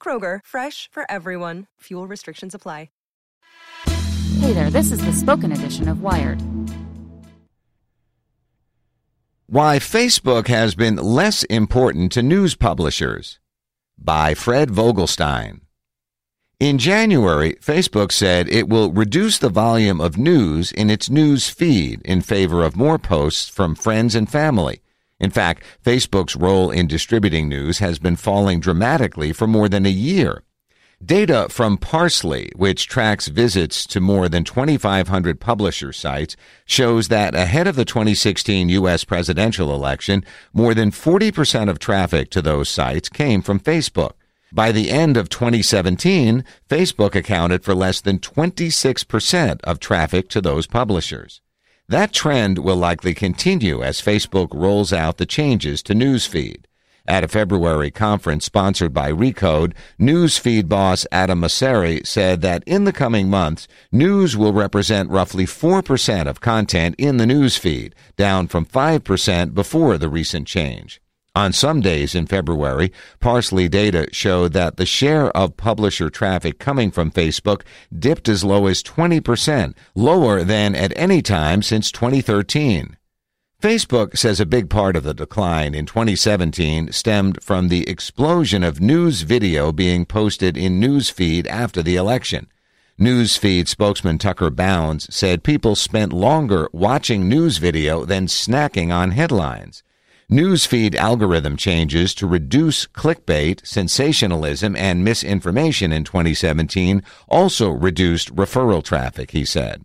Kroger, fresh for everyone. Fuel restrictions apply. Hey there, this is the spoken edition of Wired. Why Facebook has been less important to news publishers by Fred Vogelstein. In January, Facebook said it will reduce the volume of news in its news feed in favor of more posts from friends and family. In fact, Facebook's role in distributing news has been falling dramatically for more than a year. Data from Parse.ly, which tracks visits to more than 2,500 publisher sites, shows that ahead of the 2016 U.S. presidential election, more than 40% of traffic to those sites came from Facebook. By the end of 2017, Facebook accounted for less than 26% of traffic to those publishers. That trend will likely continue as Facebook rolls out the changes to Newsfeed. At a February conference sponsored by Recode, Newsfeed boss Adam Mosseri said that in the coming months, news will represent roughly 4% of content in the newsfeed, down from 5% before the recent change. On some days in February, Parse.ly data showed that the share of publisher traffic coming from Facebook dipped as low as 20%, lower than at any time since 2013. Facebook says a big part of the decline in 2017 stemmed from the explosion of news video being posted in Newsfeed after the election. Newsfeed spokesman Tucker Bounds said people spent longer watching news video than snacking on headlines. Newsfeed algorithm changes to reduce clickbait, sensationalism, and misinformation in 2017 also reduced referral traffic, he said.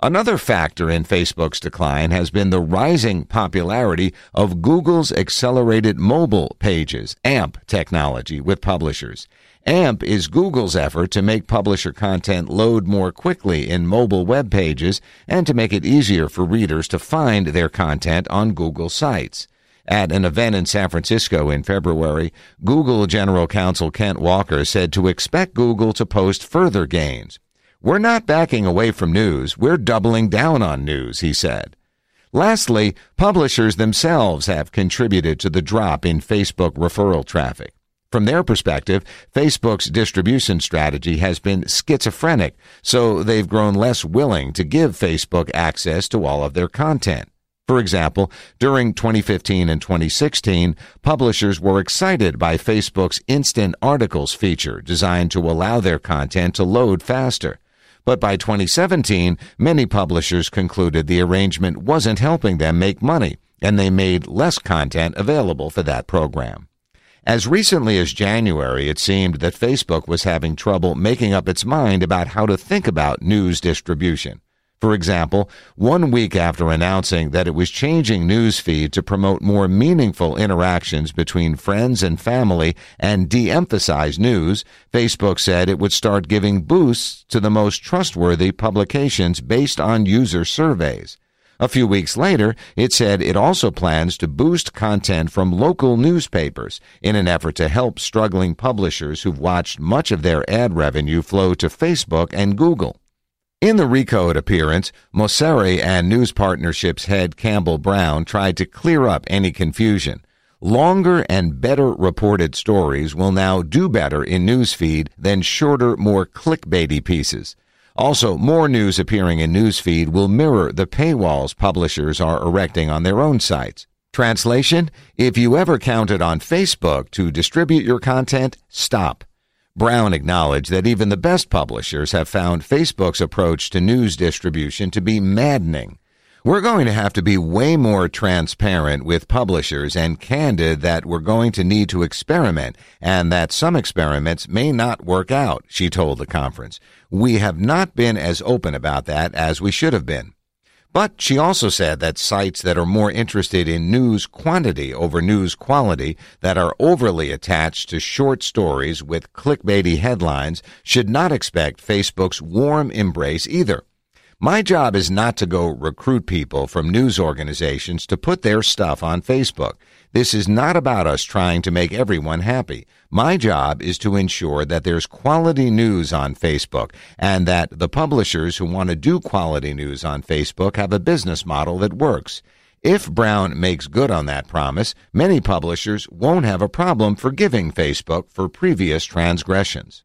Another factor in Facebook's decline has been the rising popularity of Google's accelerated mobile pages, AMP technology, with publishers. AMP is Google's effort to make publisher content load more quickly in mobile web pages and to make it easier for readers to find their content on Google sites. At an event in San Francisco in February, Google General Counsel Kent Walker said to expect Google to post further gains. We're not backing away from news. We're doubling down on news, he said. Lastly, publishers themselves have contributed to the drop in Facebook referral traffic. From their perspective, Facebook's distribution strategy has been schizophrenic, so they've grown less willing to give Facebook access to all of their content. For example, during 2015 and 2016, publishers were excited by Facebook's Instant Articles feature designed to allow their content to load faster. But by 2017, many publishers concluded the arrangement wasn't helping them make money, and they made less content available for that program. As recently as January, it seemed that Facebook was having trouble making up its mind about how to think about news distribution. For example, one week after announcing that it was changing Newsfeed to promote more meaningful interactions between friends and family and de-emphasize news, Facebook said it would start giving boosts to the most trustworthy publications based on user surveys. A few weeks later, it said it also plans to boost content from local newspapers in an effort to help struggling publishers who've watched much of their ad revenue flow to Facebook and Google. In the Recode appearance, Mosseri and News Partnerships head Campbell Brown tried to clear up any confusion. Longer and better reported stories will now do better in newsfeed than shorter, more clickbaity pieces. Also, more news appearing in newsfeed will mirror the paywalls publishers are erecting on their own sites. Translation If you ever counted on Facebook to distribute your content, stop. Brown acknowledged that even the best publishers have found Facebook's approach to news distribution to be maddening. We're going to have to be way more transparent with publishers and candid that we're going to need to experiment and that some experiments may not work out, she told the conference. We have not been as open about that as we should have been. But she also said that sites that are more interested in news quantity over news quality, that are overly attached to short stories with clickbaity headlines, should not expect Facebook's warm embrace either. My job is not to go recruit people from news organizations to put their stuff on Facebook. This is not about us trying to make everyone happy. My job is to ensure that there's quality news on Facebook and that the publishers who want to do quality news on Facebook have a business model that works. If Brown makes good on that promise, many publishers won't have a problem forgiving Facebook for previous transgressions.